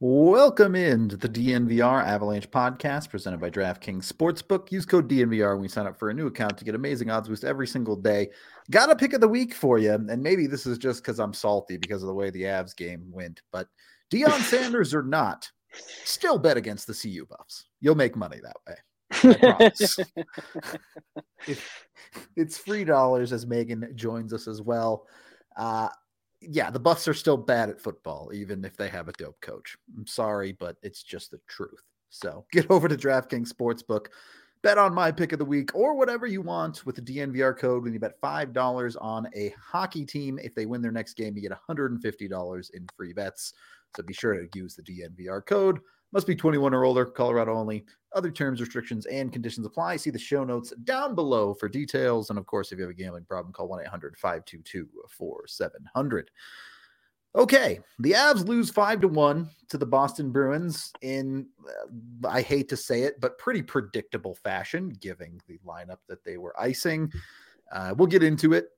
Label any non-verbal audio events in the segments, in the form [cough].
Welcome into the DNVR Avalanche podcast presented by DraftKings Sportsbook. Use code DNVR when you sign up for a new account to get amazing odds boost every single day. Got a pick of the week for you, and maybe this is just because I'm salty because of the way the Avs game went, but Deion [laughs] Sanders or not, still bet against the CU Buffs. You'll make money that way. [laughs] it's free dollars as Megan joins us as well. Uh, yeah, the Buffs are still bad at football, even if they have a dope coach. I'm sorry, but it's just the truth. So [laughs] get over to DraftKings Sportsbook, bet on my pick of the week or whatever you want with the DNVR code. When you bet $5 on a hockey team, if they win their next game, you get $150 in free bets. So be sure to use the DNVR code. Must be 21 or older, Colorado only. Other terms, restrictions, and conditions apply. See the show notes down below for details. And of course, if you have a gambling problem, call 1 800 522 4700. Okay, the Avs lose 5 to 1 to the Boston Bruins in, uh, I hate to say it, but pretty predictable fashion, given the lineup that they were icing. Uh, we'll get into it.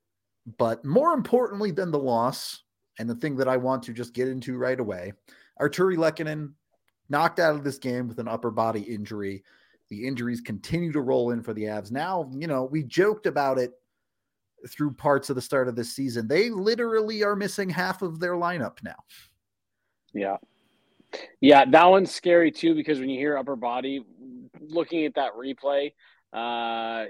But more importantly than the loss, and the thing that I want to just get into right away, Artturi Lehkonen knocked out of this game with an upper body injury. The injuries continue to roll in for the Avs. Now, you know, we joked about it through parts of the start of this season. They literally are missing half of their lineup now. Yeah. Yeah, that one's scary too because when you hear upper body, looking at that replay, uh,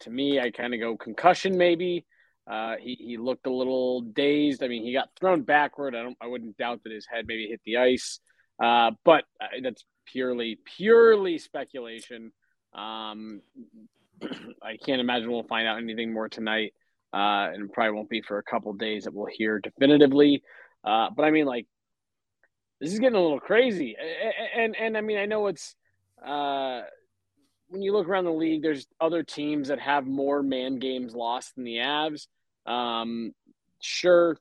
to me, I kind of go concussion maybe. Uh, he, he looked a little dazed. I mean, he got thrown backward. I don't. I wouldn't doubt that his head maybe hit the ice. Uh, but uh, that's purely purely speculation. Um, [clears throat] I can't imagine we'll find out anything more tonight, uh, and probably won't be for a couple days that we'll hear definitively. Uh, but I mean, like, this is getting a little crazy, and and, and I mean, I know it's uh, when you look around the league, there's other teams that have more man games lost than the Avs. Um, sure,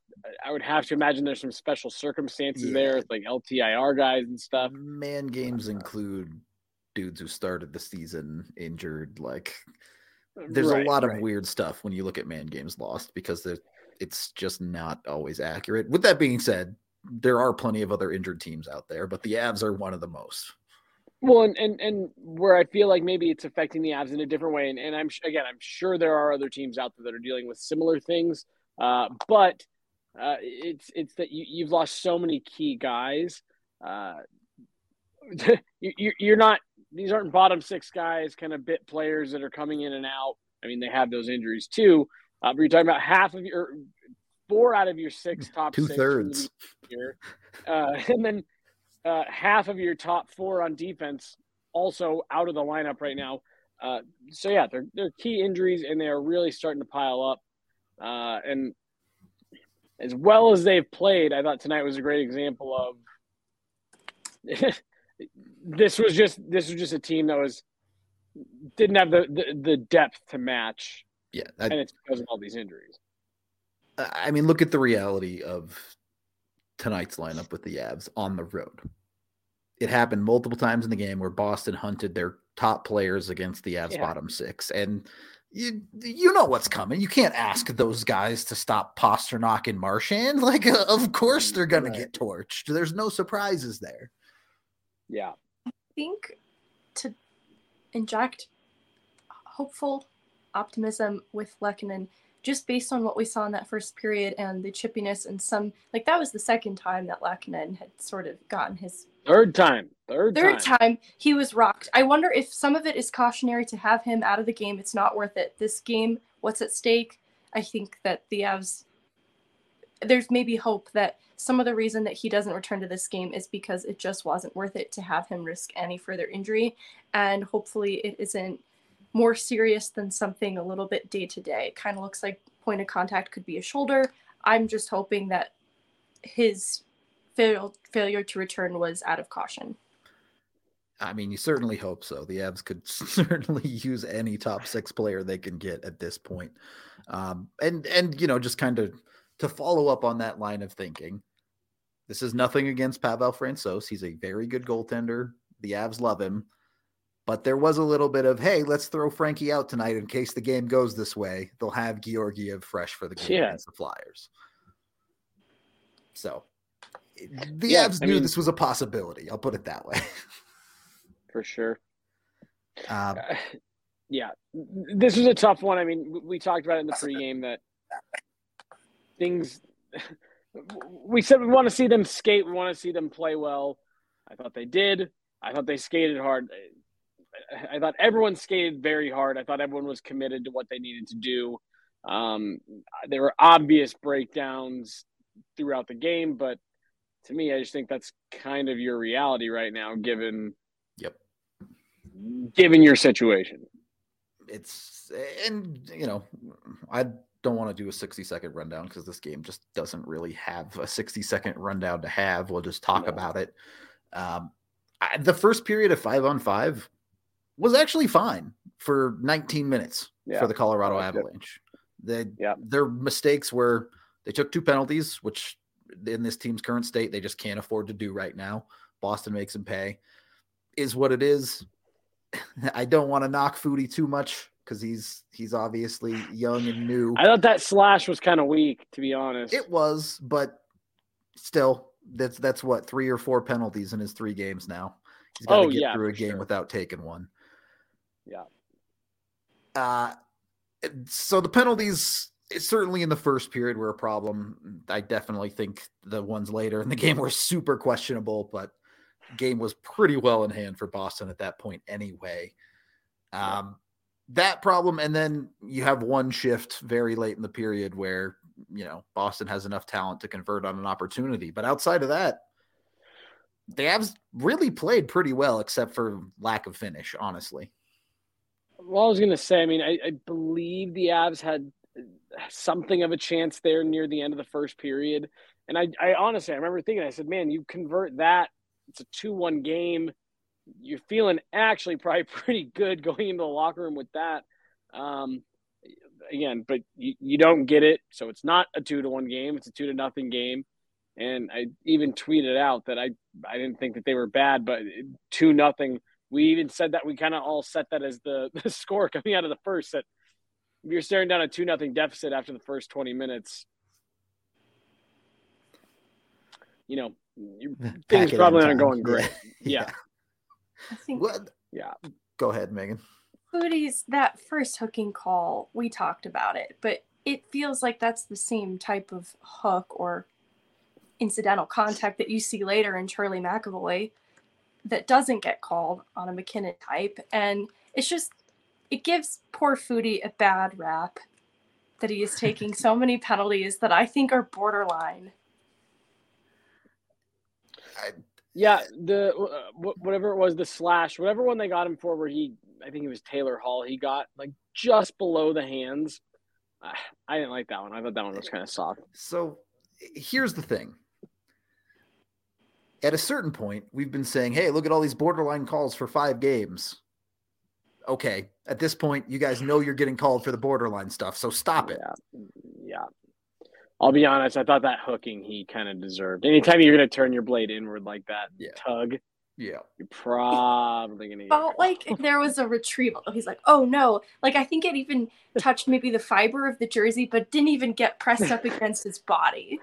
I would have to imagine there's some special circumstances yeah. there, like LTIR guys and stuff. Man games include dudes who started the season injured. Like, there's right, a lot of right. weird stuff when you look at man games lost because it's just not always accurate. With that being said, there are plenty of other injured teams out there, but the Avs are one of the most. Well, and, and, and where I feel like maybe it's affecting the Avs in a different way, and, and I'm again, I'm sure there are other teams out there that are dealing with similar things, uh, but uh, it's it's that you, you've lost so many key guys. Uh, [laughs] you, you're not; these aren't bottom six guys, kind of bit players that are coming in and out. I mean, they have those injuries too. Uh, but you're talking about half of your four out of your six top two thirds here, uh, [laughs] and then uh, half of your top four on defense also out of the lineup right now. Uh, so yeah, they're they're key injuries and they are really starting to pile up. Uh, and as well as they've played, I thought tonight was a great example of [laughs] this was just this was just a team that was didn't have the the, the depth to match. Yeah, I, and it's because of all these injuries. I mean, look at the reality of tonight's lineup with the Avs on the road. It happened multiple times in the game where Boston hunted their top players against the Avs yeah. bottom six, and you you know what's coming. You can't ask those guys to stop Pastrnak and Marchand. [laughs] Like, uh, of course they're gonna right. get torched. There's no surprises there. Yeah, I think to inject hopeful optimism with Lehkonen, just based on what we saw in that first period and the chippiness and some like that was the second time that Lehkonen had sort of gotten his third time. Third, third time. time he was rocked. I wonder if some of it is cautionary to have him out of the game. It's not worth it. This game, what's at stake? I think that the Avs there's maybe hope that some of the reason that he doesn't return to this game is because it just wasn't worth it to have him risk any further injury and hopefully it isn't more serious than something a little bit day to day. It kind of looks like point of contact could be a shoulder. I'm just hoping that his fail- failure to return was out of caution. I mean, you certainly hope so. The Avs could [laughs] certainly use any top six player they can get at this point. Um, and and you know, just kind of to follow up on that line of thinking, this is nothing against Pavel Francouz. He's a very good goaltender. The Avs love him. But there was a little bit of, hey, let's throw Frankie out tonight in case the game goes this way. They'll have Georgiev fresh for the game Yeah. against the Flyers. So the Yeah, Avs I knew mean- this was a possibility. I'll put it that way. [laughs] for sure. Um, yeah, this was a tough one. I mean, we talked about it in the pregame that things. [laughs] We said we want to see them skate. We want to see them play well. I thought they did. I thought they skated hard. I thought everyone skated very hard. I thought everyone was committed to what they needed to do. Um, there were obvious breakdowns throughout the game, but to me, I just think that's kind of your reality right now, given Yep. given your situation. it's and you know i don't want to do a 60 second rundown because this game just doesn't really have a 60 second rundown to have we'll just talk No. about it um I, the first period of five on five was actually fine for 19 minutes Yeah. for the colorado Oh, avalanche the, Yeah. their mistakes were they took two penalties which in this team's current state they just can't afford to do right now boston makes them pay is what it is [laughs] I don't want to knock Foudy too much because he's he's obviously young and new. I thought that slash was kind of weak, to be honest. It was, but still, that's that's what three or four penalties in his three games now. He's got to Oh, get yeah, through a game sure. without taking one. Yeah. Uh so the penalties certainly in the first period were a problem. I definitely think the ones later in the [laughs] game were super questionable, but game was pretty well in hand for Boston at that point anyway. Um, that problem, and then you have one shift very late in the period where you know Boston has enough talent to convert on an opportunity. But outside of that, the Avs really played pretty well, except for lack of finish, honestly. Well, I was going to say, I mean, I, I believe the Avs had something of a chance there near the end of the first period. And I, I honestly, I remember thinking, I said, man, you convert that, it's a 2 1 game. You're feeling actually probably [laughs] pretty good going into the locker room with that. Um, again, but you, you don't get it. So it's not a 2 to 1 game, it's a 2 to nothing game. And I even tweeted out that I, I didn't think that they were bad, but 2 nothing we even said that we kind of all set that as the, [laughs] the score coming out of the first that if you're staring down a two nothing deficit after the first 20 minutes. You know you, [laughs] things probably aren't going great. [laughs] Yeah. I think What? yeah. Go ahead, Megan. Foudy's that first hooking call, we talked about it, but it feels like that's the same type of hook or incidental contact that you see later in Charlie McAvoy that doesn't get called on a MacKinnon type. And it's just, it gives poor Foudy a bad rap that he is taking so many [laughs] penalties that I think are borderline. yeah the uh, whatever it was the slash whatever one they got him for where he i think it was taylor hall he got like just below the hands Ah, i didn't like that one i thought that one was kind of soft So here's the thing. At a certain point, we've been saying, hey, look at all these borderline calls for five games. Okay. At this point, you guys know you're getting called for the borderline stuff. So stop it. Yeah, yeah. I'll be honest. I thought that hooking he kind of deserved. Anytime you're going to turn your blade inward like that, Yeah. tug, Yeah. you're probably going to. felt like there was a retrieval. He's like, oh no. Like, I think it even touched maybe the fiber of the jersey, but didn't even get pressed up [laughs] against his body.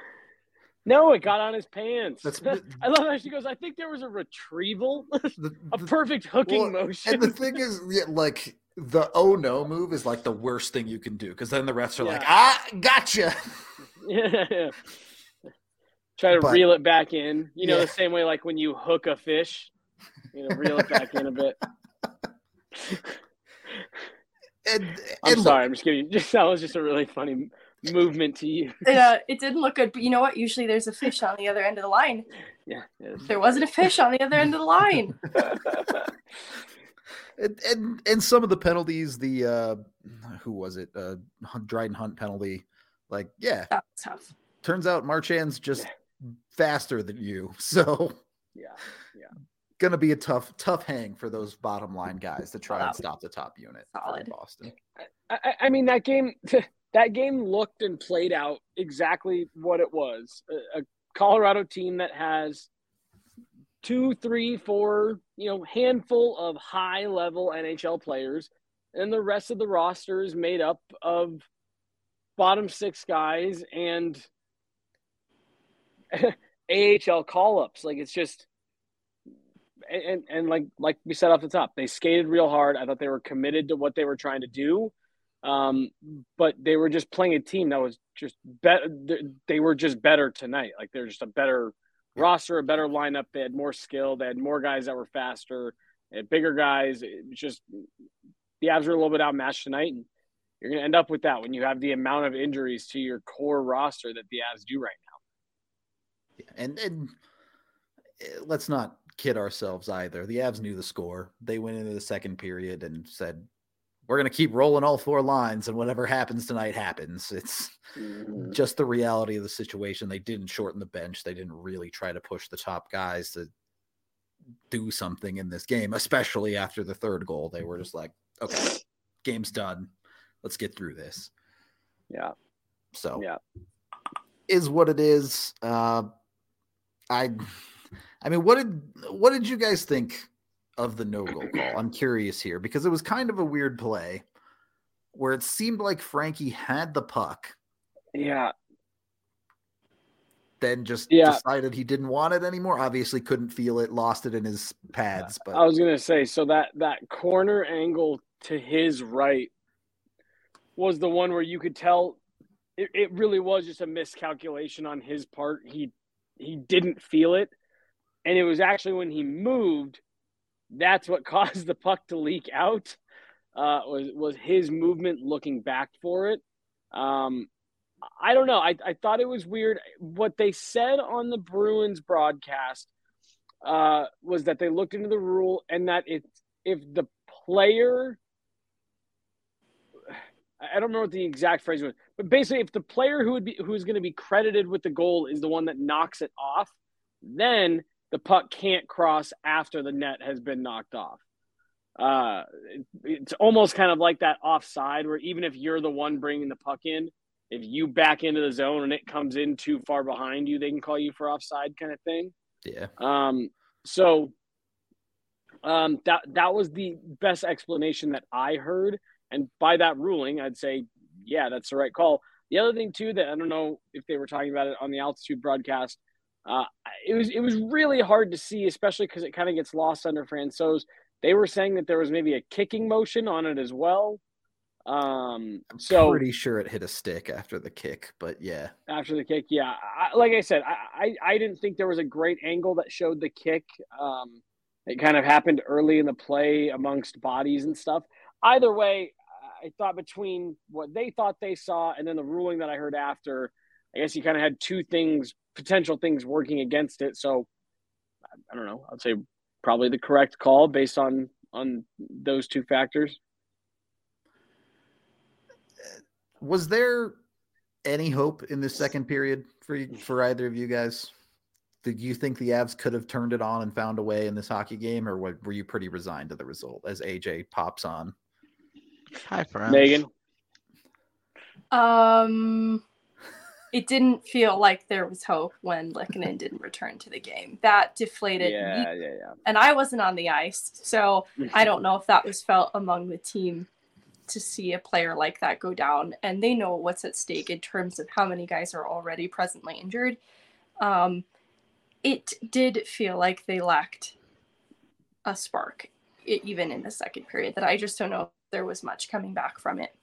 No, it got on his pants. That's- [laughs] I love how she goes. I think there was a retrieval, [laughs] The- a perfect hooking well, motion. and the [laughs] thing is, yeah, like, the oh no move is like the worst thing you can do because then the refs are Yeah. like, ah, gotcha. Yeah. Try to But- reel it back in. You know, Yeah. the same way like when you hook a fish, you know, reel it back in a bit. And, I'm and look, sorry, I'm just kidding. Just that was just a really funny movement to you. [laughs] It, uh, it didn't look good, but you know what? Usually there's a fish on the other end of the line. Yeah. There wasn't a fish on the other end of the line. [laughs] and, and and some of the penalties, the uh who was it? Uh Dryden Hunt penalty. Like, yeah, That was tough. turns out Marchand's just faster than you. [laughs] So yeah. Gonna be a tough, tough hang for those bottom line guys to try Well, and stop the top unit for solid. Boston. I, I- I mean that game [laughs] that game looked and played out exactly what it was a, a colorado team that has two three four you know handful of high level nhl players and the rest of the roster is made up of bottom six guys and [laughs] ahl call-ups like it's just and, and like like we said off the top they skated real hard i thought they were committed to what they were trying to do um, but they were just playing a team that was just better. They were just better tonight. Like they're just a better roster, a better lineup. They had more skill. They had more guys that were faster. Bigger guys. It just the Avs were a little bit outmatched tonight, and you're going to end up with that when you have the amount of injuries to your core roster that the Avs do right now. Yeah, And and eh, let's not kid ourselves either. The Avs knew the score. They went into the second period and said, "We're going to keep rolling all four lines, and whatever happens tonight happens." [laughs] It's Mm-hmm. just the reality of the situation. They didn't shorten the bench. They didn't really try to push the top guys to do something in this game, especially after the third goal. They were just like, "Okay, game's done. Let's get through this." Yeah, So yeah. is what it is. Uh, I, I mean, what did what did you guys think of the no goal call? I'm curious here because it was kind of a weird play where it seemed like Frankie had the puck, Yeah, then just Yeah. decided he didn't want it anymore. Obviously, couldn't feel it, lost it in his pads. But I was gonna say so that that corner angle to his right was the one where you could tell it, it really was just a miscalculation on his part. He he didn't feel it, and it was actually when he moved that's what [laughs] caused the puck to leak out. Uh, was was his movement looking back for it. Um, I don't know. I, I thought it was weird. What they said on the Bruins broadcast uh, was that they looked into the rule and that it if the player I don't remember what the exact phrase was, but basically if the player who would be who's going to be credited with the goal is the one that knocks it off, then the puck can't cross after the net has been knocked off. Uh, it- it's almost kind of like that offside where even if you're the one bringing the puck in, if you back into the zone and it comes in too far behind you, they can call you for offside kind of thing. yeah, Um, so um, that that was the best explanation that I heard, and by that ruling, I'd say, yeah, that's the right call. The other thing too that I don't know if they were talking about it on the altitude broadcast, uh, it was it was really hard to see, especially because it kind of gets lost under Franco's. They were saying that there was maybe a kicking motion on it as well. Um, I'm so pretty sure it hit a stick after the kick. But yeah, after the kick. Yeah, I, like I said, I, I I didn't think there was a great angle that showed the kick. Um, it kind of happened early in the play amongst bodies and stuff. Either way, I thought between what they thought they saw and then the ruling that I heard after, I guess you kind of had two things, potential things working against it. So I- I don't know. I'd say probably the correct call based on on those two factors. was there any hope in the second period for for either of you guys? Did you think the Avs could have turned it on and found a way in this hockey game, or were you pretty resigned to the result as AJ pops on? Hi, friends. Megan, Um, it didn't feel like there was hope when Lehkonen [laughs] didn't return to the game. That deflated me, yeah, yeah, yeah. and I wasn't on the ice, so I don't know if that was felt among the team to see a player like that go down. And they know what's at stake in terms of how many guys are already presently injured. Um, it did feel like they lacked a spark, e- even in the second period. That I just don't know if there was much coming back from it.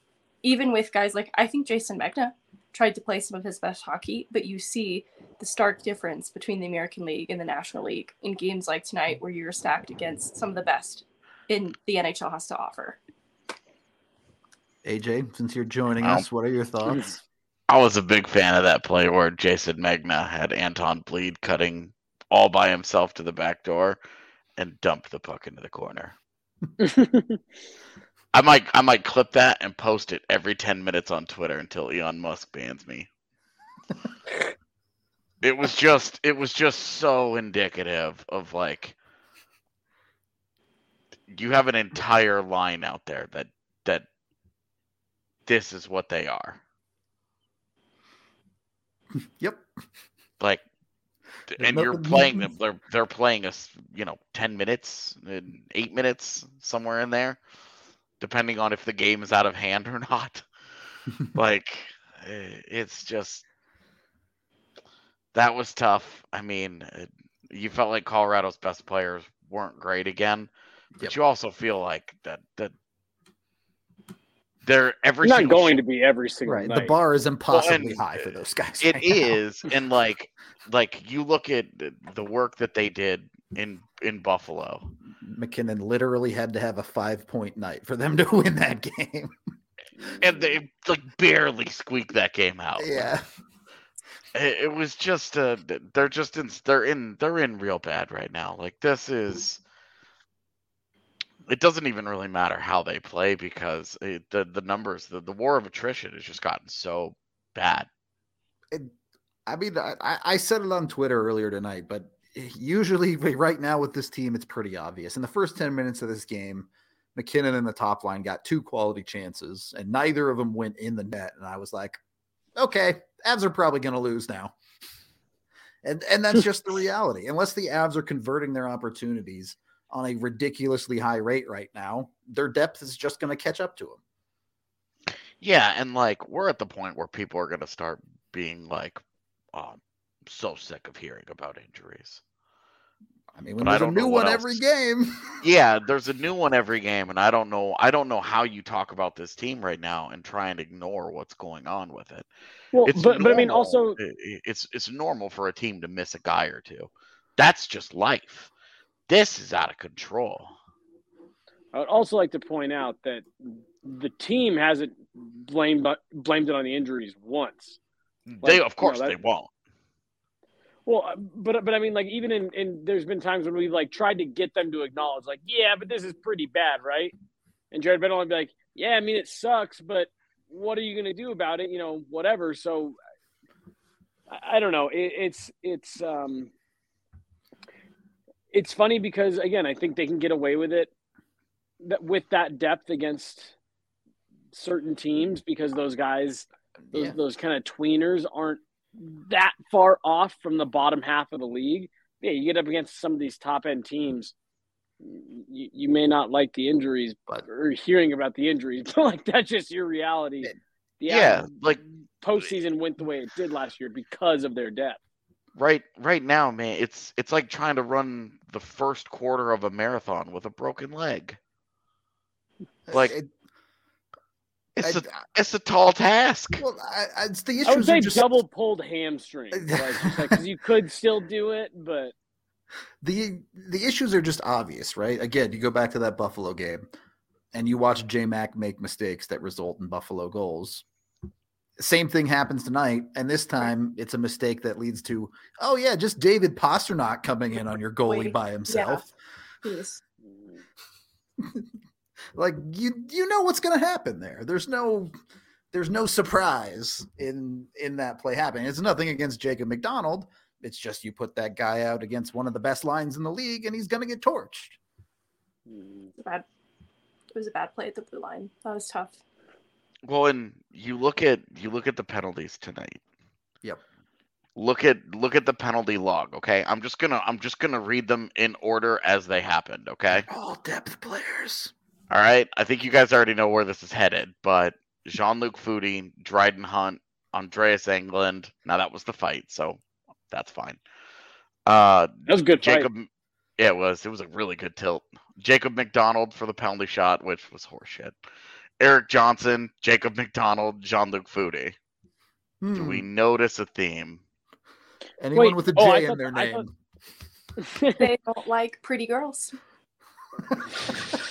Even with guys like I think Jason Megna tried to play some of his best hockey, but you see the stark difference between the American League and the National League in games like tonight where you're stacked against some of the best in the NHL has to offer. AJ, since you're joining Wow. us, what are your thoughts? I was a big fan of that play where Jason Megna had Anton Blidh cutting all by himself to the back door and dump the puck into the corner. [laughs] I might I might clip that and post it every 10 minutes on Twitter until Elon Musk bans me. it was just it was just so indicative of like you have an entire line out there that that this is what they are. Yep. like There's and you're playing them they're they're playing us you know 10 minutes uh, 8 minutes somewhere in there depending on if the game is out of hand or not [laughs] like it's just that was tough i mean it, you felt like colorado's best players weren't great again but Yep. you also feel like that that they're every not going sh- to be every single Right. night. The bar is impossibly and high for those guys. It right is, and like like you look at the- the work that they did in in Buffalo. MacKinnon literally had to have a five point night for them to [laughs] win that game. And they like barely squeaked that game out. yeah. It, it was just uh they're just in they're in they're in real bad right now. Like this is it doesn't even really matter how they play because it, the the numbers the, the war of attrition has just gotten so bad. I mean, I- I said it on Twitter earlier tonight, but usually [laughs] right now with this team, it's pretty obvious. In the first 10 minutes of this game, MacKinnon and the top line got two quality chances, and neither of them went in the net. And I was like, okay, Avs are probably going to lose now. And, and that's [laughs] just the reality. Unless the Avs are converting their opportunities on a ridiculously high rate right now, their depth is just going to catch up to them. Yeah, and like we're at the point where people are gonna start being like, "Oh, I'm so sick of hearing about injuries." I mean, when But I there's a don't know new what one every game. [laughs] Yeah, there's a new one every game, and I don't know. I don't know how you talk about this team right now and try and ignore what's going on with it. well, It's but, but I mean, also, I- i- it's it's normal for a team to miss a guy or two. That's just life. This is out of control. I would also like to point out that the team hasn't blamed blamed it on the injuries once. they, of course, no, that- they won't. Well, uh, but but I mean, like even in, in there's been times when we've like tried to get them to acknowledge, like, yeah, but this is pretty bad, right? And Jared Bednar will be like, yeah, I mean, it sucks, but what are you going to do about it? You know, whatever. So I, I don't know. It, it's it's um it's funny because again, I think they can get away with it that with that depth against certain teams because those guys those, Yeah. those kind of tweeners aren't that far off from the bottom half of the league. Yeah, you get up against some of these top end teams. You, you may not like the injuries, But- or hearing about the injuries, [laughs] but like that's just your reality. The Yeah, Avs like postseason went the way it did last year because of their depth. right right now, man, it's it's like trying to run the first quarter of a marathon with a broken leg. Like, It- It's I- a it's a tall task. well, I, I, it's the issues. I would say just, double pulled hamstring, like like because you could still do it, but [laughs] the the issues are just obvious, right? Again, you go back to that Buffalo game, and you watch J Mac make mistakes that result in Buffalo goals. Same thing happens tonight, and this time it's a mistake that leads to, oh yeah, just David Pastrnak coming in on your goalie Wait, by himself. Please. [laughs] [laughs] Like you, you know what's going to happen there. There's no, there's no surprise in in that play happening. It's nothing against Jacob MacDonald. It's just you put that guy out against one of the best lines in the league, and he's going to get torched. Hmm. It was a bad. It was a bad play at the blue line. That was tough. Well, and you look at you look at the penalties tonight. Yep. Look at look at the penalty log, okay? I'm just gonna I'm just gonna read them in order as they happened, okay? All depth players. All right. I think you guys already know where this is headed, but Jean-Luc Foudy, Dryden Hunt, Andreas Englund. Now that was the fight, so that's fine. Uh that was a good fight. Jacob Yeah, it was. It was a really good tilt. Jacob MacDonald for the penalty shot, which was horseshit. Erik Johnson, Jacob MacDonald, Jean Luc Foudy. Do we Hmm. notice a theme? Anyone Wait, with a J oh, in thought- their name? thought- They don't like pretty girls. [laughs]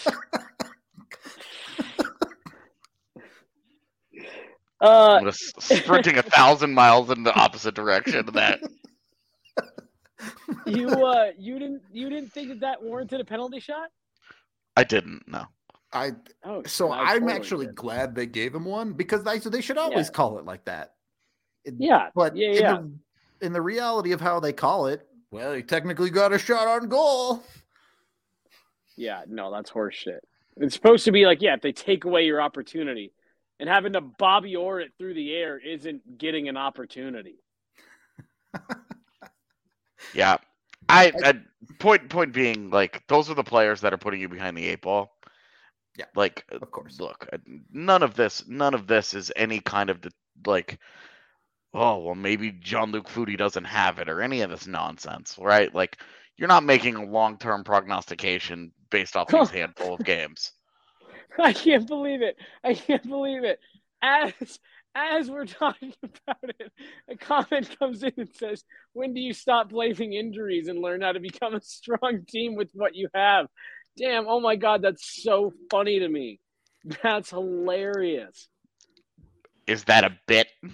uh, I'm just sprinting a thousand miles in the opposite direction of that. you uh, you didn't you didn't think that that warranted a penalty shot? I didn't know. I Oh, so I I'm totally actually did. glad they gave him one because they so they should always Yeah. call it like that. It- Yeah, But yeah, in, yeah. The, in the reality of how they call it, well, he technically got a shot on goal. Yeah, no, that's horseshit. It's supposed to be like, yeah, if they take away your opportunity, and having to Bobby Orr it through the air isn't getting an opportunity. [laughs] Yeah. I, I point point being like those are the players that are putting you behind the eight ball. Yeah, Like Of course. look, none of this none of this is any kind of the, like oh, well maybe Jean-Luc Foudy doesn't have it or any of this nonsense, right? Like you're not making a long-term prognostication based off these [laughs] handful of games. [laughs] I can't believe it. I can't believe it. As as we're [laughs] talking about it, a comment comes in and says, "When do you stop blaming injuries and learn how to become a strong team with what you have?" Damn! Oh my God, that's so funny to me. That's hilarious. Is that a bit? [laughs]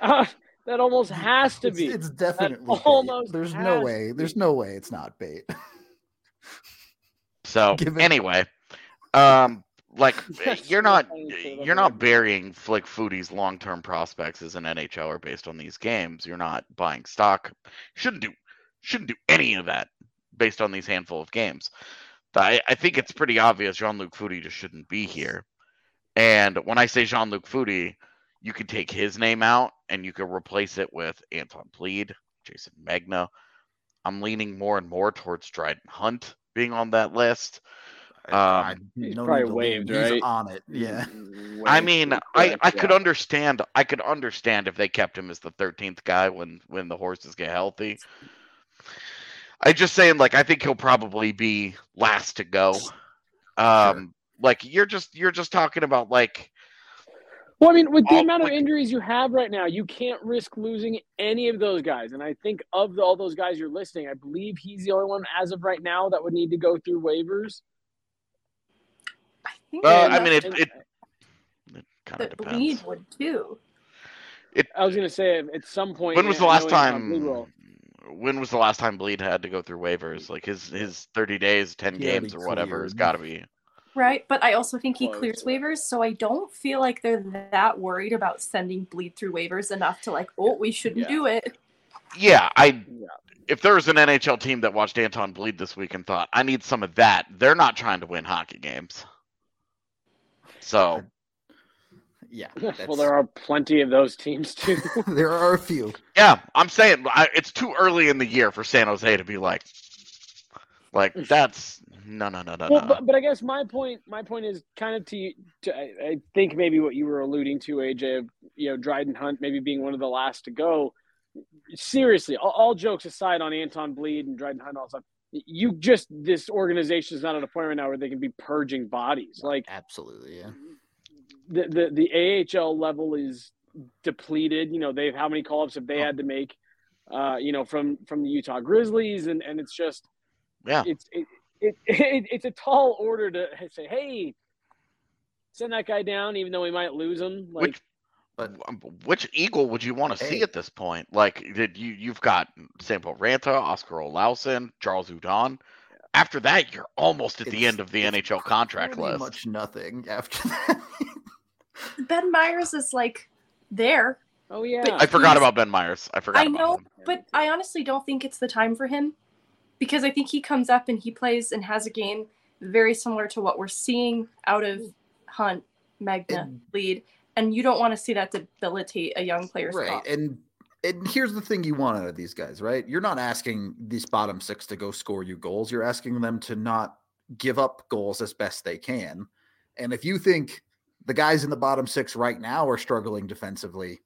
Uh, that almost has to be. it's definitely bait. almost There's no way. There's no way it's not bait. So Given- anyway, um, like [laughs] you're not funny to say that you're not burying Flick Foudy's long term prospects as an NHLer based on these games. You're not buying stock. Shouldn't do shouldn't do any of that based on these handful of games. I, I think it's pretty obvious Jean Luc Foudy just shouldn't be here. And when I say Jean Luc Foudy, you can take his name out and you can replace it with Anton Blidh, Jason Megna. I'm leaning more and more towards Dryden Hunt being on that list. I- Um, He's no probably need to He's right? on it. Yeah. I mean, too I, quick, I could understand I could understand if they kept him as the thirteenth guy when when the horses get healthy. I just saying like I think he'll probably be last to go. Um like you're just you're just talking about like Well, I mean, with the all- amount of like- injuries you have right now, you can't risk losing any of those guys. And I think of the, all those guys you're listing, I believe he's the only one as of right now that would need to go through waivers. I think Uh, And- I mean, it- and it kind of depends. Blidh would too. I was going to say at some point. When was the last time? When was the last time Blidh had to go through waivers? Like his his thirty days, ten He games, or whatever has got to be. Right, but I also think he clears waivers, so I don't feel like they're that worried about sending Blidh through waivers enough to like, oh, we shouldn't Yeah. do it. Yeah, I Yeah. if there was an NHL team that watched Anton Blidh this week and thought, I need some of that, they're not trying to win hockey games. So Yeah. [laughs] well, there are plenty of those teams too. [laughs] there are a few. yeah, I'm saying I, it's too early in the year for San Jose to be like, like that's no, no, no, no, well, no. but, but I guess my point, my point is kind of to, to I, I think maybe what you were alluding to, AJ, of, you know, Dryden Hunt maybe being one of the last to go. Seriously, all, all jokes aside on Anton Blidh and Dryden Hunt, all stuff. You just this organization is not at a point right now where they can be purging bodies. Like Absolutely. Yeah. the the, the AHL level is depleted. You know, they've how many call ups have they Oh. had to make? Uh, you know, from from the Utah Grizzlies, and and it's just yeah, it's it, it, [laughs] it it's a tall order to say, hey, send that guy down, even though we might lose him. Like, which um, which Eagle would you want to see at this point? Like, did you you've got Sampo Ranta, Oskar Olausson, Charles Hudon. After that, you're almost at the end of the NHL contract list. much nothing after [laughs] that. Ben Meyers is like there. oh yeah, But I forgot about Ben Meyers. I forgot. I about know, him. but I honestly don't think it's the time for him because I think he comes up and he plays and has a game very similar to what we're seeing out of Hunt, Megna, And- lead, and you don't want to see that debilitate a young player's right. thought. And and here's the thing you want out of these guys, right? You're not asking these bottom six to go score you goals. You're asking them to not give up goals as best they can. And if you think the guys in the bottom six right now are struggling defensively,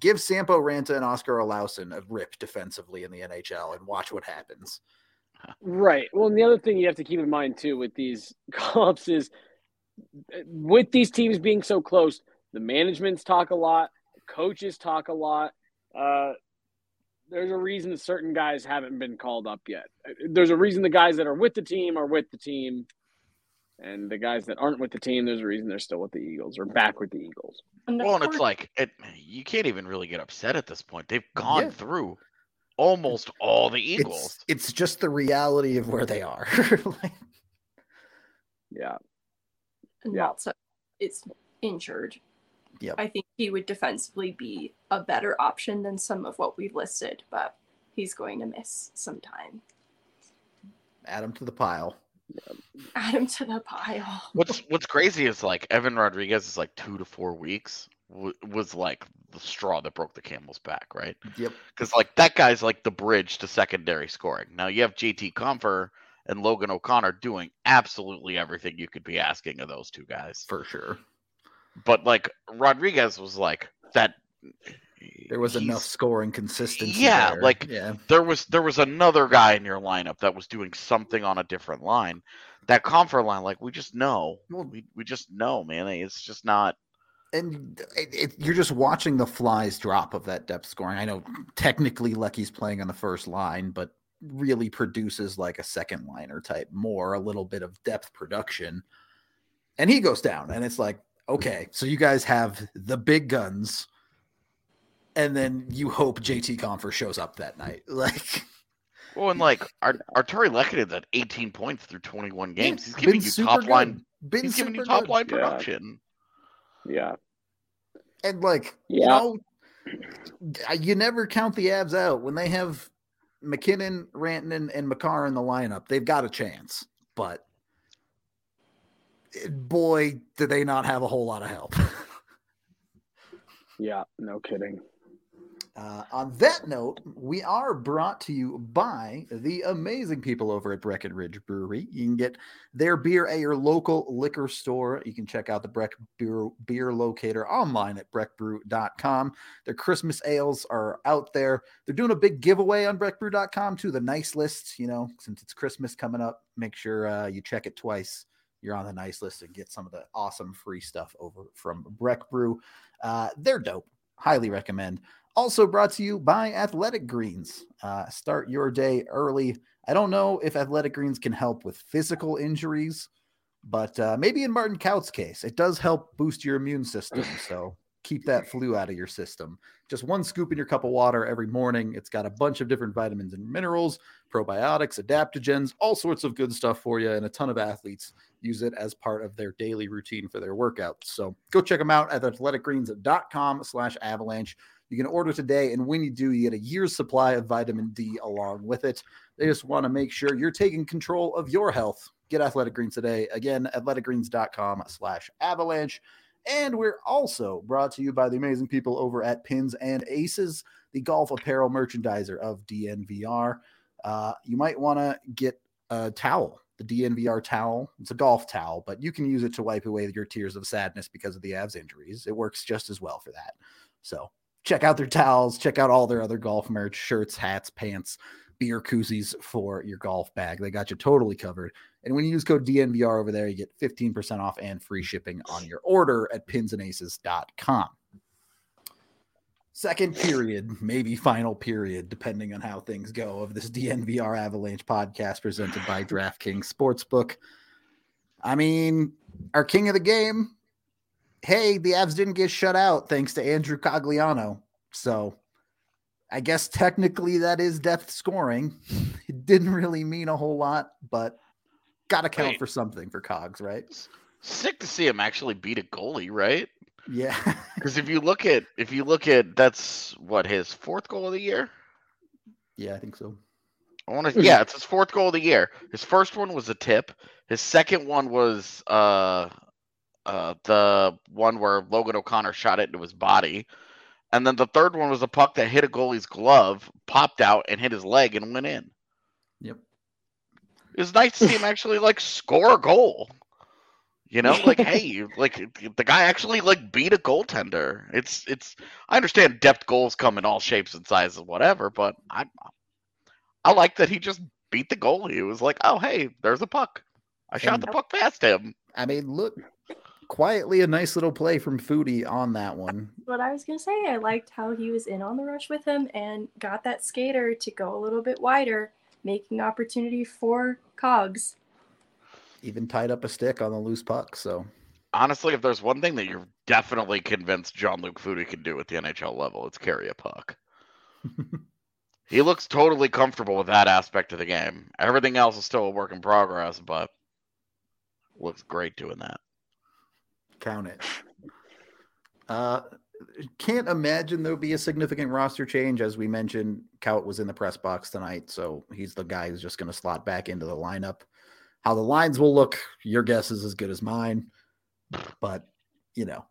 give Sampo Ranta and Oskar Olausson a rip defensively in the NHL and watch what happens. Right. Well, and the other thing you have to keep in mind too with these [laughs] call-ups is uh, with these teams being so close, the managements talk a lot, the coaches talk a lot. Uh, there's a reason certain guys haven't been called up yet. There's a reason the guys that are with the team are with the team, and the guys that aren't with the team, there's a reason they're still with the Eagles or back with the Eagles. And Well, and it's like it, you can't even really get upset at this point. They've gone Yeah. through almost all the Eagles. It's it's just the reality of where they are. [laughs] Like, Yeah. and Yeah. also is injured. Yep. I think he would defensively be a better option than some of what we've listed, but he's going to miss some time. add him to the pile. [laughs] Add him to the pile. What's What's crazy is like Evan Rodrigues is like two to four weeks w- was like the straw that broke the camel's back, right? Yep. Because like that guy's like the bridge to secondary scoring. Now you have JT Compher and Logan O'Connor doing absolutely everything you could be asking of those two guys. For sure. But like Rodrigues was like that. There was enough scoring consistency. Yeah, there. like- yeah. There was there was another guy in your lineup that was doing something on a different line. That Compher line, like we just know, we we just know, man. It's just not. and it, it, you're just watching the flies drop of that depth scoring. I know technically Lecky's playing on the first line, but really produces like a second liner type more, a little bit of depth production. And he goes down, and it's like, okay, so you guys have the big guns, and then you hope JT Compher shows up that night. [laughs] Like, Well, and like our Artturi Lehkonen's at 18 points through 21 games. He's giving you top good. line. Been He's giving you top good. line production. Yeah. And like, you Yeah. know, you never count the Avs out when they have MacKinnon, Rantanen, and Makar in the lineup. They've got a chance, but boy, do they not have a whole lot of help. Yeah. No kidding. Uh, on that note, we are brought to you by the amazing people over at Breckenridge Brewery. You can get their beer at your local liquor store. You can check out the Breck Beer, beer Locator online at breckbrew.com. Their Christmas ales are out there. They're doing a big giveaway on breckbrew.com too. The nice list, you know, since it's Christmas coming up, make sure uh, you check it twice. You're on the nice list and get some of the awesome free stuff over from Breck Brew. Uh, they're dope. Highly recommend. Also brought to you by Athletic Greens. Uh, start your day early. I don't know if Athletic Greens can help with physical injuries, but uh, maybe in Martin Kaut's case, it does help boost your immune system. So keep that flu out of your system. Just one scoop in your cup of water every morning. It's got a bunch of different vitamins and minerals, probiotics, adaptogens, all sorts of good stuff for you. And a ton of athletes use it as part of their daily routine for their workouts. So go check them out at athleticgreens.com slash avalanche. You can order today, and when you do, you get a year's supply of vitamin D along with it. They just want to make sure you're taking control of your health. Get Athletic Greens today. Again, athleticgreens.com slash avalanche. And we're also brought to you by the amazing people over at Pins and Aces, the golf apparel merchandiser of DNVR. Uh, you might want to get a towel, the DNVR towel. It's a golf towel, but you can use it to wipe away your tears of sadness because of the Avs injuries. It works just as well for that. So check out their towels, check out all their other golf merch, shirts, hats, pants, beer koozies for your golf bag. They got you totally covered. And when you use code DNVR over there, you get 15% off and free shipping on your order at pinsandaces.com. Second period, maybe final period, depending on how things go, of this DNVR Avalanche podcast presented by DraftKings Sportsbook. I mean, our king of the game, hey, the Avs didn't get shut out thanks to Andrew Cogliano. So I guess technically that is depth scoring. [laughs] It didn't really mean a whole lot, but got to count Wait. for something for Cogs, right? Sick to see him actually beat a goalie, right? Yeah. [laughs] Because if you look at if you look at that's what his fourth goal of the year. yeah, I think so. I want to. Yeah, it's his fourth goal of the year. His first one was a tip. His second one was uh, uh, the one where Logan O'Connor shot it into his body, and then the third one was a puck that hit a goalie's glove, popped out, and hit his leg and went in. Yep. It was nice to see him actually like score a goal. You know, like [laughs] hey, like the guy actually like beat a goaltender. It's it's. I understand depth goals come in all shapes and sizes, whatever, but I I like that he just beat the goalie. It was like, oh hey, there's a puck. I shot And- the puck past him. I mean, look, quietly a nice little play from Foudy on that one. What I was gonna say, I liked how he was in on the rush with him and got that skater to go a little bit wider, making opportunity for Cogs. Even tied up a stick on the loose puck. So Honestly, if there's one thing that you're definitely convinced Jean-Luc Foudy can do at the NHL level, it's carry a puck. [laughs] he looks totally comfortable with that aspect of the game. Everything else is still a work in progress, but looks great doing that. count it. Uh, can't imagine there'll be a significant roster change. As we mentioned, Kaut was in the press box tonight, so he's the guy who's just going to slot back into the lineup. How the lines will look, your guess is as good as mine. But you know,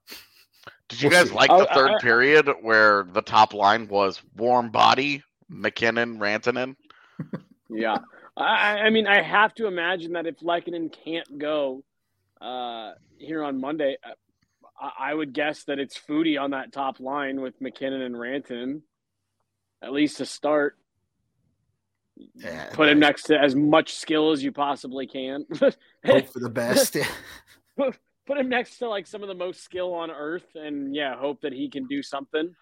Did you We'll guys see. like the third I- I- period where the top line was warm body, MacKinnon, Rantanen? [laughs] Yeah. I, I mean, I have to imagine that if Lehkonen can't go uh, here on Monday, uh, I, would guess that it's Foudy on that top line with MacKinnon and Rantanen, at least to start. yeah, Put him next to as much skill as you possibly can. [laughs] hope for the best. [laughs] Put him next to like some of the most skill on earth, and yeah, hope that he can do something.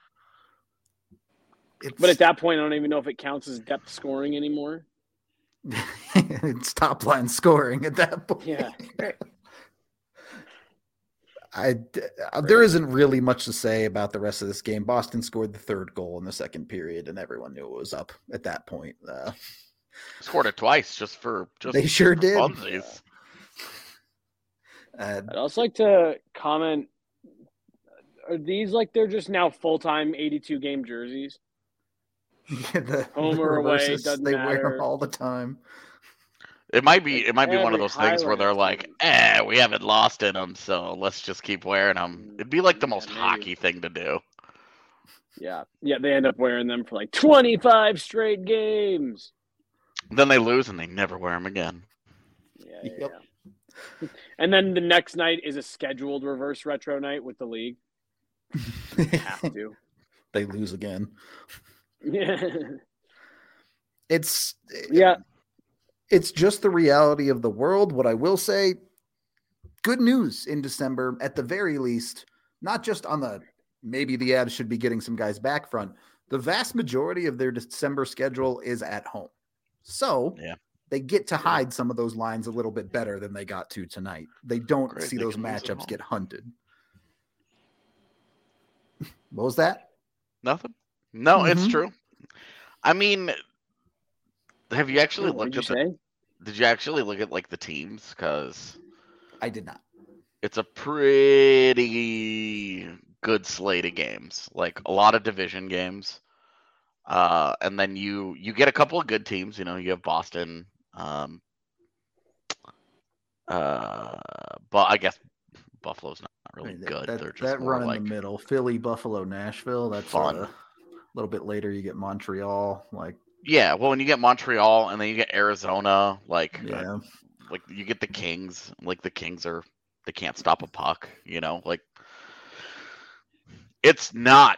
It's, But at that point, I don't even know if it counts as depth scoring anymore. [laughs] it's top line scoring at that point. Yeah. I uh, there isn't really much to say about the rest of this game. Boston scored the third goal in the second period, and everyone knew it was up at that point. Uh, Scored it twice just for just they sure for did. funsies. Uh, I'd also like to comment: Are these like they're just now full time eighty two game jerseys? [laughs] yeah, the, Home the or away, reverses, doesn't they wear them all the time. It might be Like, it might be one of every those things where they're like, eh, we haven't lost in them, so let's just keep wearing them. It'd be like the Yeah, most maybe. hockey thing to do. Yeah, yeah, they end up wearing them for like twenty five straight games. Then they lose and they never wear them again. Yeah, yeah, Yep. yeah. And then the next night is a scheduled reverse retro night with the league. [laughs] Have to. they lose again. Yeah, [laughs] It's yeah. It's just the reality of the world. What I will say, good news in December at the very least, not just on the maybe the Avs should be getting some guys back front. The vast majority of their December schedule is at home. So Yeah. they get to hide some of those lines a little bit better than they got to tonight. They don't Great, see they those can lose at matchups get hunted. what was that? Nothing. No, it's Mhm. true. I mean, have you actually What looked you at the? Did you actually look at like the teams? Because I did not. it's a pretty good slate of games. Like a lot of division games. Uh, and then you you get a couple of good teams. You know, you have Boston. Um, uh, but I guess Buffalo's not I really mean, that- good. That, They're just that run like in the middle, Philly, Buffalo, Nashville. That's Fun. a little bit later. You get Montreal. Like, yeah. Well, when you get Montreal and then you get Arizona, like yeah, like you get the Kings. Like the Kings are they can't stop a puck. You know, like it's not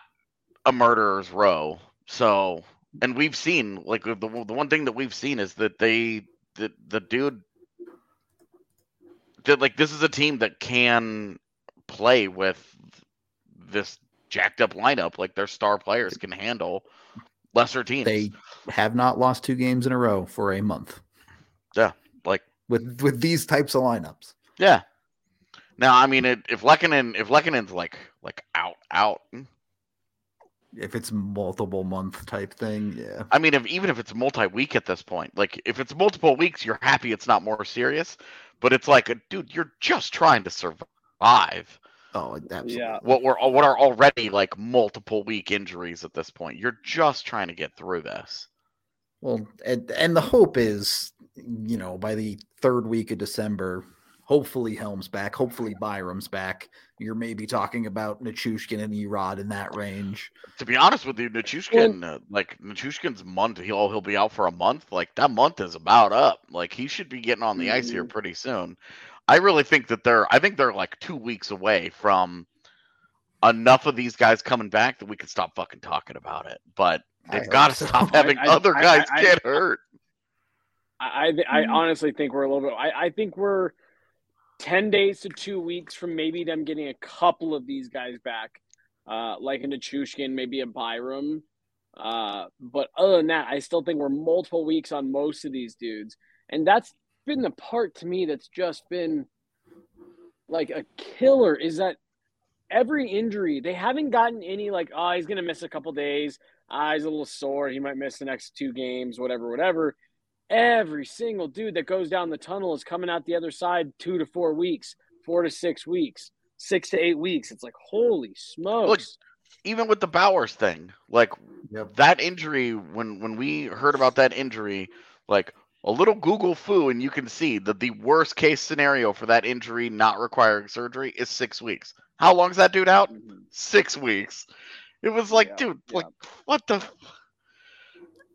a murderer's row. So, and we've seen like the the one thing that we've seen is that they the the dude that like this is a team that can play with this jacked up lineup. Like their star players can handle lesser teams. they have not lost two games in a row for a month yeah, like with with these types of lineups. Yeah. Now, I mean, it, if Lehkonen, if Lehkonen's like like out out, hmm? If it's multiple month type thing, yeah, I mean, if even if it's multi-week at this point, like if it's multiple weeks, you're happy it's not more serious. But it's like, dude, you're just trying to survive oh, absolutely. Yeah. what were what are already like multiple week injuries at this point. You're just trying to get through this. Well, and, and the hope is, you know, by the third week of December, hopefully Helm's back, hopefully Byram's back. You're maybe talking about Nichushkin and Erod in that range. To be honest with you, Nichushkin, uh, like Nichushkin's month, he'll he'll be out for a month. Like that month is about up. Like he should be getting on the ice here pretty soon. I really think that they're. I think they're like two weeks away from enough of these guys coming back that we can stop fucking talking about it. But they've got to so. stop [laughs] having I- other I- guys I- get hurt. I I, I honestly think we're a little bit. I, I think we're ten days to two weeks from maybe them getting a couple of these guys back, uh, like a Nichushkin, maybe a Byram. Uh, but other than that, I still think we're multiple weeks on most of these dudes, and that's been the part to me that's just been like a killer. Is that every injury they haven't gotten any like oh he's gonna miss a couple days, ah he's a little sore, he might miss the next two games, whatever, whatever every single dude that goes down the tunnel is coming out the other side two to four weeks, four to six weeks, six to eight weeks. It's like holy smokes. Even with the Bowers thing, like Yep. that injury when when we heard about that injury like a little google foo and you can see that the worst case scenario for that injury not requiring surgery is six weeks how long is that dude out mm-hmm. six weeks it was like Yeah, dude yeah. like what the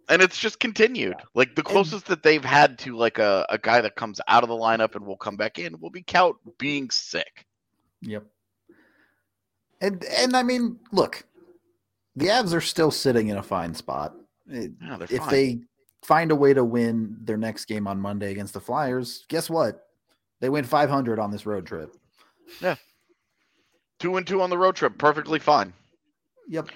and it's just continued like the closest that they've had to like a, a guy that comes out of the lineup and will come back in will be Kaut being sick Yep. And and I mean, look, the Avs are still sitting in a fine spot. Yeah, they're if fine. they find a way to win their next game on Monday against the Flyers, guess what? They win 500 on this road trip. Yeah. two and two on the road trip perfectly fine Yep.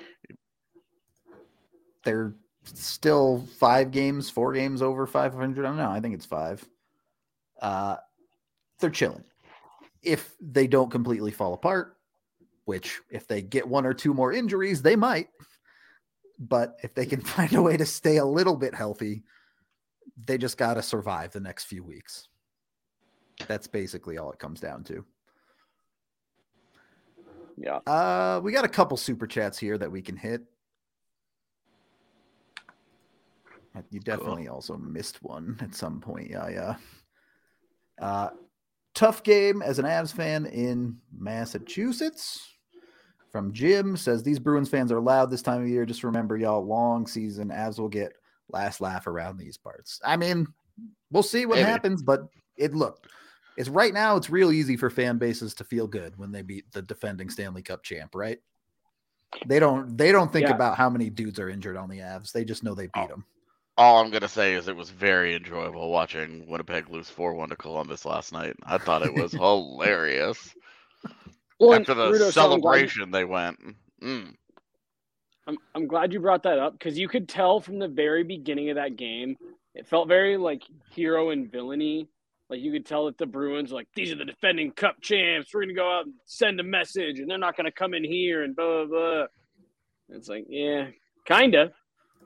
They're still five games, four games over 500. I don't know. I think it's five. Uh, they're chilling. If they don't completely fall apart, which if they get one or two more injuries, they might. But if they can [laughs] find a way to stay a little bit healthy, they just got to survive the next few weeks. That's basically all it comes down to. Yeah. Uh, we got a couple super chats here that we can hit. You definitely also missed one at some point. Yeah, yeah. Uh, tough game as an Avs fan in Massachusetts. From Jim says these Bruins fans are loud this time of year. Just remember, y'all, long season. Avs will get last laugh around these parts. I mean, we'll see what Maybe. happens, but it look. It's right now. It's real easy for fan bases to feel good when they beat the defending Stanley Cup champ, right? They don't. They don't think Yeah. about how many dudes are injured on the Avs. They just know they beat Oh. them. All I'm gonna say is it was very enjoyable watching Winnipeg lose four one to Columbus last night. I thought it was [laughs] hilarious. Well, After the Rudo, so I'm glad you- celebration, they went. Mm. I'm, I'm glad you brought that up because you could tell from the very beginning of that game, it felt very like hero and villainy. Like you could tell that the Bruins were like, these are the defending cup champs. We're gonna go out and send a message, and they're not gonna come in here and blah blah blah. It's like, yeah, kinda.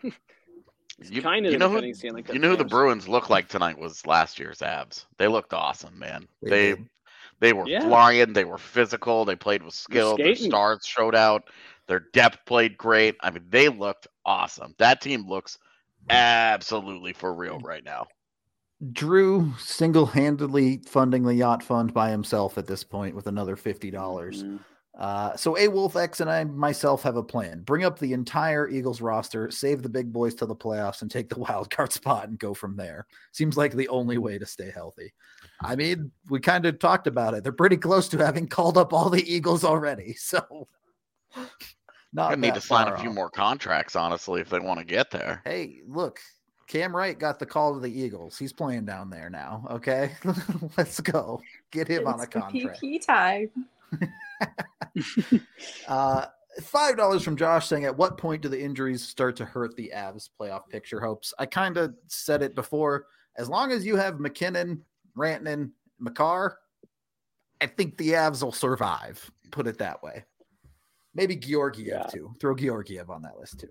[laughs] You, kind of you know who defending Stanley Cup you know who the. Bruins looked like tonight was last year's Avs. They looked awesome, man. They They did. They were Yeah. flying. They were physical. They played with skill. Their stars showed out. Their depth played great. I mean, they looked awesome. That team looks absolutely for real right now. Drew single-handedly funding the yacht fund by himself at this point with another fifty dollars. Mhm. Uh, so A Wolf X and I myself have a plan. Bring up the entire Eagles roster, save the big boys to the playoffs, and take the [laughs] wild card spot and go from there. Seems like the only way to stay healthy. I mean, we kind of talked about it. They're pretty close to having called up all the Eagles already. [laughs] So not I need to sign a far few off. more contracts, honestly, if they want to get there. Hey, look, Cam Wright got the call to the Eagles. He's playing down there now. Okay, [laughs] let's go get him on a contract. PP time. [laughs] Uh, five dollars from Josh saying, "At what point do the injuries start to hurt the Avs playoff picture hopes?" I kind of said it before. As long as you have MacKinnon, Rantanen, Makar, I think the Avs will survive. Put it that way. Maybe Georgiev Yeah. too. Throw Georgiev on that list too.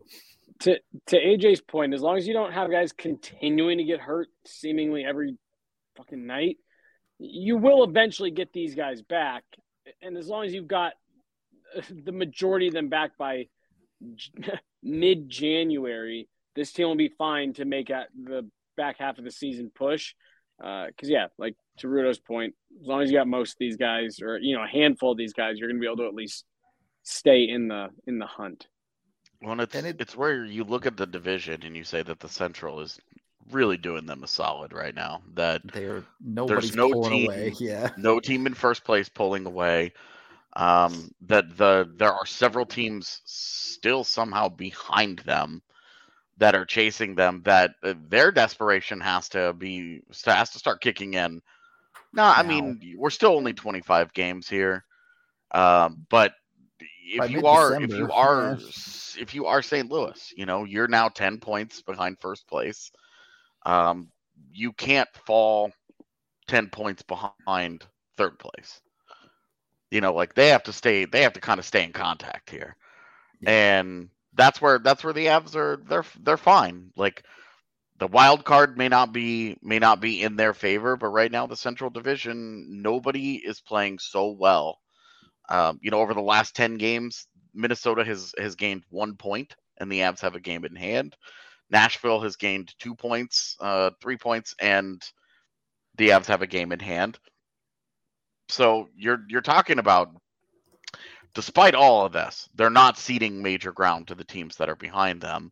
to to AJ's point, as long as you don't have guys continuing to get hurt seemingly every fucking night, you will eventually get these guys back. And as long as you've got uh, [laughs] the majority of them back by [laughs] mid January, this team will be fine to make at the back half of the season push. Because yeah, like to Rudo's point, as long as you got most of these guys, or you know, a handful of these guys, you're going to be able to at least stay in the in the hunt. Well, and it's And it- it's where you look at the division and you say that the Central is really doing them a solid right now. That They're nobody's no pulling team. away. [laughs] Yeah. no team in first place pulling away. Um, that the there are several teams still somehow behind them, that are chasing them that uh, their desperation has to be has to start kicking in. No, I Now. mean we're still only 25 games here, um, but if you are if you [laughs] are if you are St. Louis, you know you're now 10 points behind first place. Um, you can't fall 10 points behind third place. You know, like they have to stay they have to kind of stay in contact here. And that's where that's where the Avs are they're they're fine. Like the wild card may not be may not be in their favor, but right now the Central Division nobody is playing so well. Um, you know, over the last 10 games, Minnesota has has gained 1 point and the Avs have a game in hand. Nashville has gained 2 points, uh 3 points and the Avs have a game in hand. So you're you're talking about despite all of this, they're not ceding major ground to the teams that are behind them.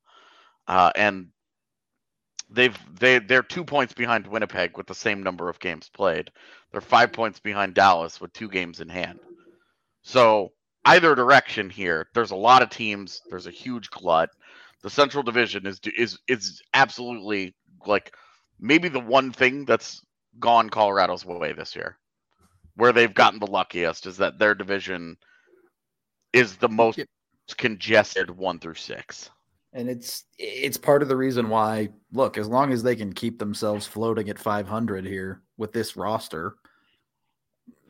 Uh, and they've they they're two points behind Winnipeg with the same number of games played. They're five points behind Dallas with two games in hand. So either direction here, there's a lot of teams. There's a huge glut. The Central Division is is is absolutely like maybe the one thing that's gone Colorado's way this year, where they've gotten the luckiest is that their division is the most Yep. congested one through six. And it's it's part of the reason why look, as long as they can keep themselves floating at 500 here with this roster,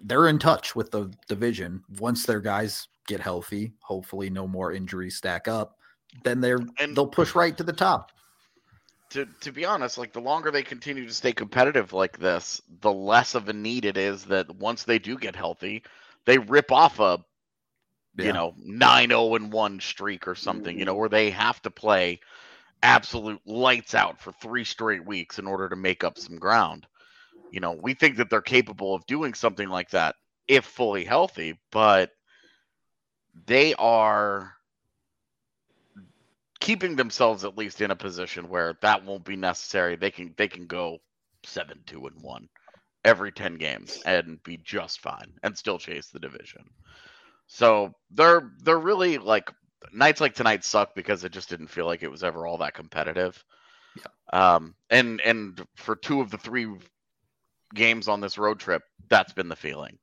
they're in touch with the division. Once their guys get healthy, hopefully no more injuries stack up, then they're And- they'll push right to the top. to to be honest, like the longer they continue to stay competitive like this, the less of a need it is that once they do get healthy, they rip off a Yeah. you know 9-0 and 1 streak or something, you know, where they have to play absolute lights out for 3 straight weeks in order to make up some ground. You know, we think that they're capable of doing something like that if fully healthy, but they are keeping themselves at least in a position where that won't be necessary. They can they can go seven two and one every ten games and be just fine and still chase the division. So they're they're really like nights like tonight suck because it just didn't feel like it was ever all that competitive. Yeah. Um and and for two of the three games on this road trip, that's been the feeling.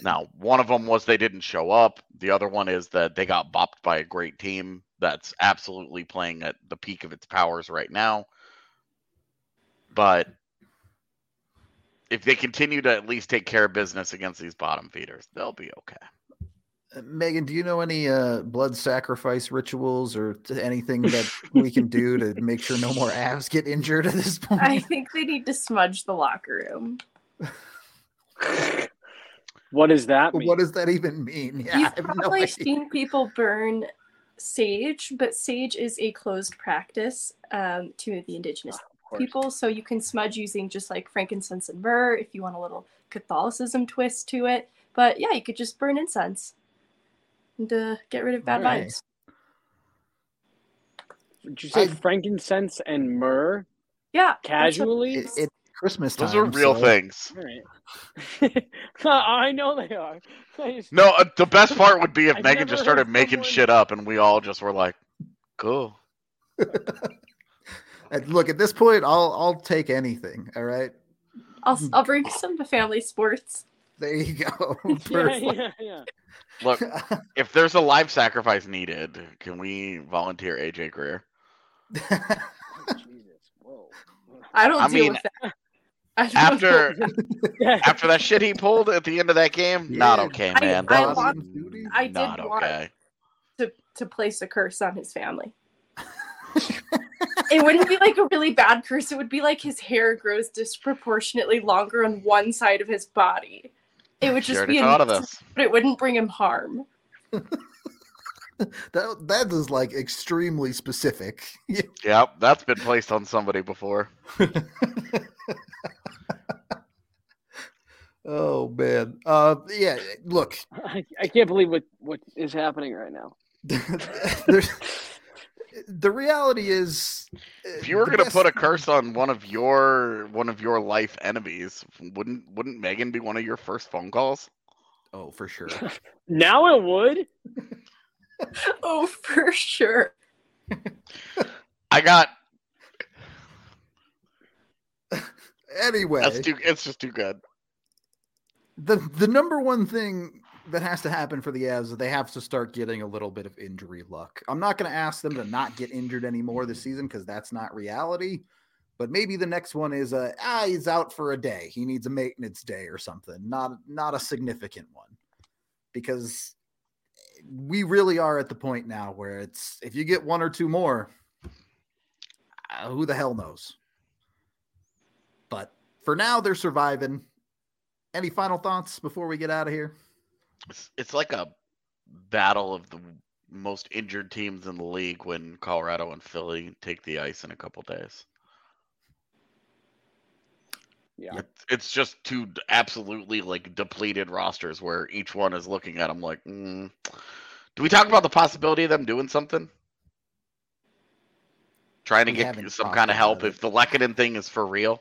Now, one of them was they didn't show up. The other one is that they got bopped by a great team that's absolutely playing at the peak of its powers right now. But if they continue to at least take care of business against these bottom feeders, they'll be okay. Uh, Megan, do you know any uh, blood sacrifice rituals or anything that we can do to [laughs] make sure no more Avs get injured at this point? I think they need to smudge the locker room. [laughs] What does that mean? what does that even mean? [laughs] Yeah, I You've have no probably seen people burn sage, but sage is a closed practice um, to the indigenous Of course. people. So you can smudge using just like frankincense and myrrh if you want a little Catholicism twist to it. But yeah, you could just burn incense and uh, get rid of bad Alright. vibes. Did you say I- frankincense and myrrh Yeah. casually? It, it's Christmas time. Those are real so- things. All right. [laughs] I know they are. [laughs] Just- No, uh, the best part would be if [laughs] I've Megan just started making someone- shit up and we all just were like, cool. And look, at this point, I'll I'll take anything. All right, I'll, I'll bring some to family sports. there you go. yeah, yeah, yeah. Look, if there's a life sacrifice needed, can we volunteer AJ Greer? Jesus. Whoa. I don't I deal mean, with that. I don't After [laughs] Yeah. after that shit he pulled at the end of that game, not okay, man. I That want- was I did not want- okay. to, to place a curse on his family. [laughs] it wouldn't be like a really bad curse. It would be like his hair grows disproportionately longer on one side of his body. It would just already be thought of a, this. but it wouldn't bring him harm. [laughs] that that is like extremely specific. Yep, that's been placed on somebody before. Oh man. Uh, yeah. Look, [laughs] I, I can't believe what, what is happening right now. [laughs] there's the reality is If you were gonna put a curse on one of your one of your life enemies, wouldn't wouldn't Megan be one of your first phone calls? oh for sure [laughs] Now it would. Oh, for sure. I got Anyway, that's too. It's just too good. the the number one thing that has to happen for the Avs is they have to start getting a little bit of injury luck. I'm not going to ask them to not get injured anymore this season because that's not reality. But maybe the next one is a ah he's out for a day. He needs a maintenance day or something. Not not a significant one. Because we really are at the point now where it's if you get one or two more, uh, who the hell knows? But for now, they're surviving. Any final thoughts before we get out of here? It's, it's like a battle of the most injured teams in the league when Colorado and Philly take the ice in a couple days. Yeah. It's, it's just two absolutely like depleted rosters where each one is looking at them like, mm. do we talk about the possibility of them doing something? Trying to We get some kind of help about it. if the Lehkonen thing is for real.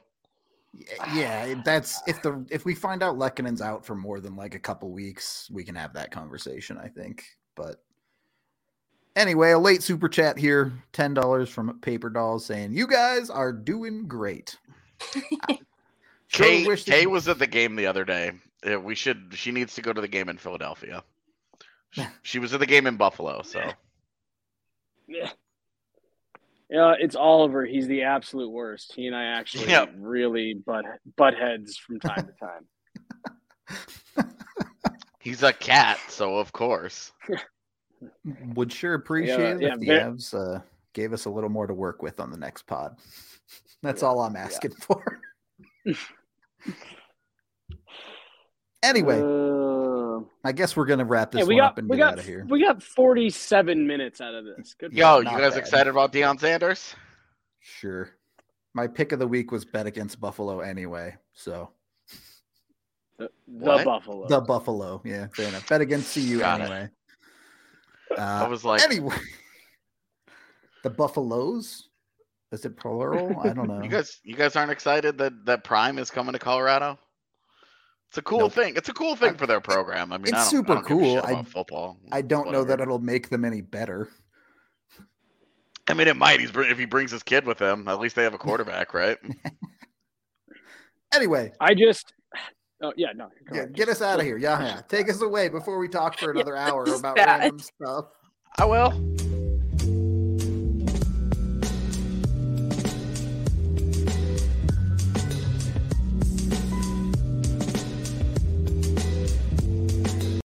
Y- Yeah, that's if the if we find out Lehkonen's out for more than like a couple weeks, we can have that conversation, I think. But anyway, a late super chat here, ten dollars from Paper Dolls saying, You guys are doing great. [laughs] Sure Kay, wish Kay was at the game the other day. Uh, we should. She needs to go to the game in Philadelphia. She, [laughs] she was at the game in Buffalo, so Yeah. Yeah, it's Oliver. He's the absolute worst. He and I actually Yep. really butt butt heads from time to time. [laughs] he's a cat. So of course, [laughs] Would sure appreciate it yeah, if the ve- Avs uh, gave us a little more to work with on the next pod. [laughs] That's all I'm asking for. anyway, Uh, I guess we're gonna wrap this yeah, we one got up and we get got out of here. we got forty seven minutes out of this. Good. yo, you guys bad. excited about Deion Sanders? Sure. My pick of the week was bet against Buffalo anyway. So the, the Buffalo. the Buffalo, yeah, fair enough. Bet against CU Got it. anyway. I Uh, was like, anyway, the Buffaloes. Is it plural? I don't [laughs] know. you guys, you guys aren't excited that that Prime is coming to Colorado? It's a cool Nope. thing. It's a cool thing I- for their program. I mean, it's I don't, super I don't cool. I- football. I don't know that it'll make them any better. I mean, it might. He's if he brings his kid with him, at least they have a quarterback, right? [laughs] Anyway, I just. Oh yeah, no. go yeah, ahead. get us out of here. Yeah, yeah. Take us away before we talk for [laughs] another hour about bad. random stuff. I will.